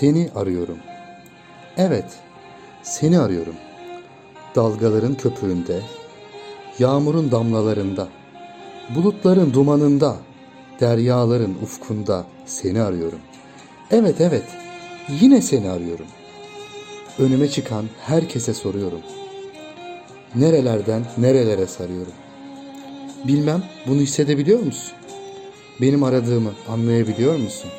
Seni arıyorum. Evet, seni arıyorum. Dalgaların köpüğünde, yağmurun damlalarında, bulutların dumanında, deryaların ufkunda seni arıyorum. Evet evet, yine seni arıyorum. Önüme çıkan herkese soruyorum. Nerelerden nerelere sarıyorum. Bilmem bunu hissedebiliyor musun? Benim aradığımı anlayabiliyor musun?